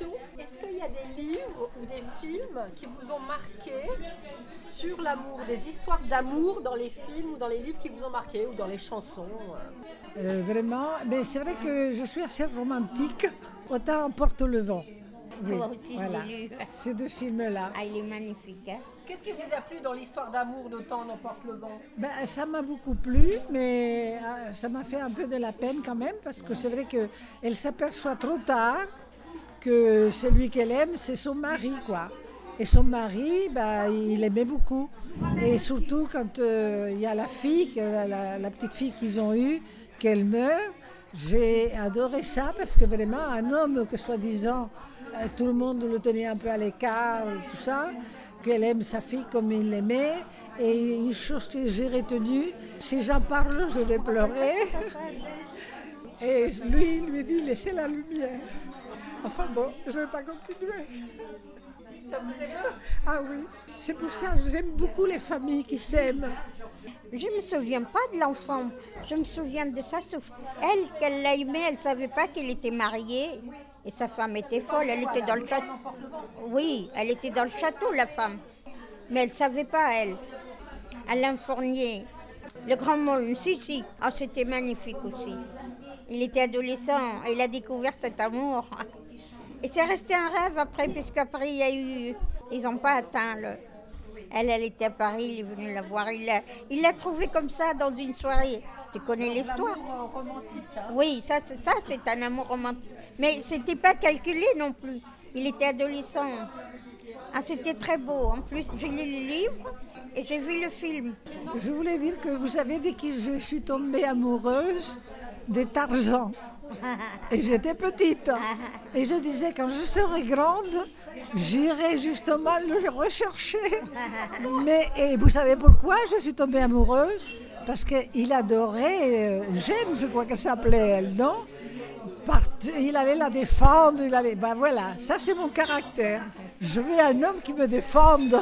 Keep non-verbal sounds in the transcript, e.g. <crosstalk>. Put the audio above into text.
question. Est-ce qu'il y a des livres ou des films qui vous ont marqué sur l'amour, des histoires d'amour dans les films ou dans les livres qui vous ont marqué ou dans les chansons Euh, vraiment, mais c'est vrai que je suis assez romantique. Autant emporte le vent. Oui, je voilà. Ces deux films-là. Ah, il est magnifique. Hein Qu'est-ce qui vous a plu dans l'histoire d'amour d'Autant n'emporte le vent? Ben, ça m'a beaucoup plu, mais euh, ça m'a fait un peu de la peine quand même, parce que c'est vrai qu'elle s'aperçoit trop tard que celui qu'elle aime, c'est son mari, quoi. Et son mari, ben, il aimait beaucoup. Et surtout quand euh, il y a la fille, la petite fille qu'ils ont eue, qu'elle meurt, j'ai adoré ça, parce que vraiment, un homme que soi-disant, euh, tout le monde le tenait un peu à l'écart, tout ça, qu'elle aime sa fille comme il l'aimait. Et une chose que j'ai retenue, si j'en parle, je vais pleurer. <laughs> Et lui, il lui dit, laissez la lumière. Enfin bon, je ne vais pas continuer. Ça vous émeut Ah oui, c'est pour ça que j'aime beaucoup les familles qui s'aiment. Je ne me souviens pas de l'enfant. Je me souviens de ça. Sauf elle, qu'elle l'a aimé, elle ne savait pas qu'il était marié. Et sa femme était folle. Elle était dans le château. Oui, elle était dans le château, la femme. Mais elle ne savait pas, elle. Alain Fournier. Le grand monde. Si, si. Ah, c'était magnifique aussi. Il était adolescent. et Il a découvert cet amour. <laughs> Et c'est resté un rêve après, puisqu'après, il y a eu. Ils n'ont pas atteint le. Elle, elle était à Paris, il est venu la voir. Il l'a il l'a trouvée comme ça dans une soirée. Tu connais l'histoire? L'amour romantique. hein. Oui, ça, c'est- ça c'est un amour romantique. Mais c'était pas calculé non plus. Il était adolescent. Ah, c'était très beau. En plus, j'ai lu le livre et j'ai vu le film. Je voulais dire que vous savez, dès que je suis tombée amoureuse de Tarzan, <laughs> et j'étais petite, et je disais, quand je serai grande, j'irai justement le rechercher. <laughs> Mais, et vous savez pourquoi je suis tombée amoureuse? Parce qu'il adorait euh, Jeanne, je crois qu'elle s'appelait elle, non? Il allait la défendre, il allait... Ben voilà, ça c'est mon caractère. Je veux un homme qui me défende. <laughs>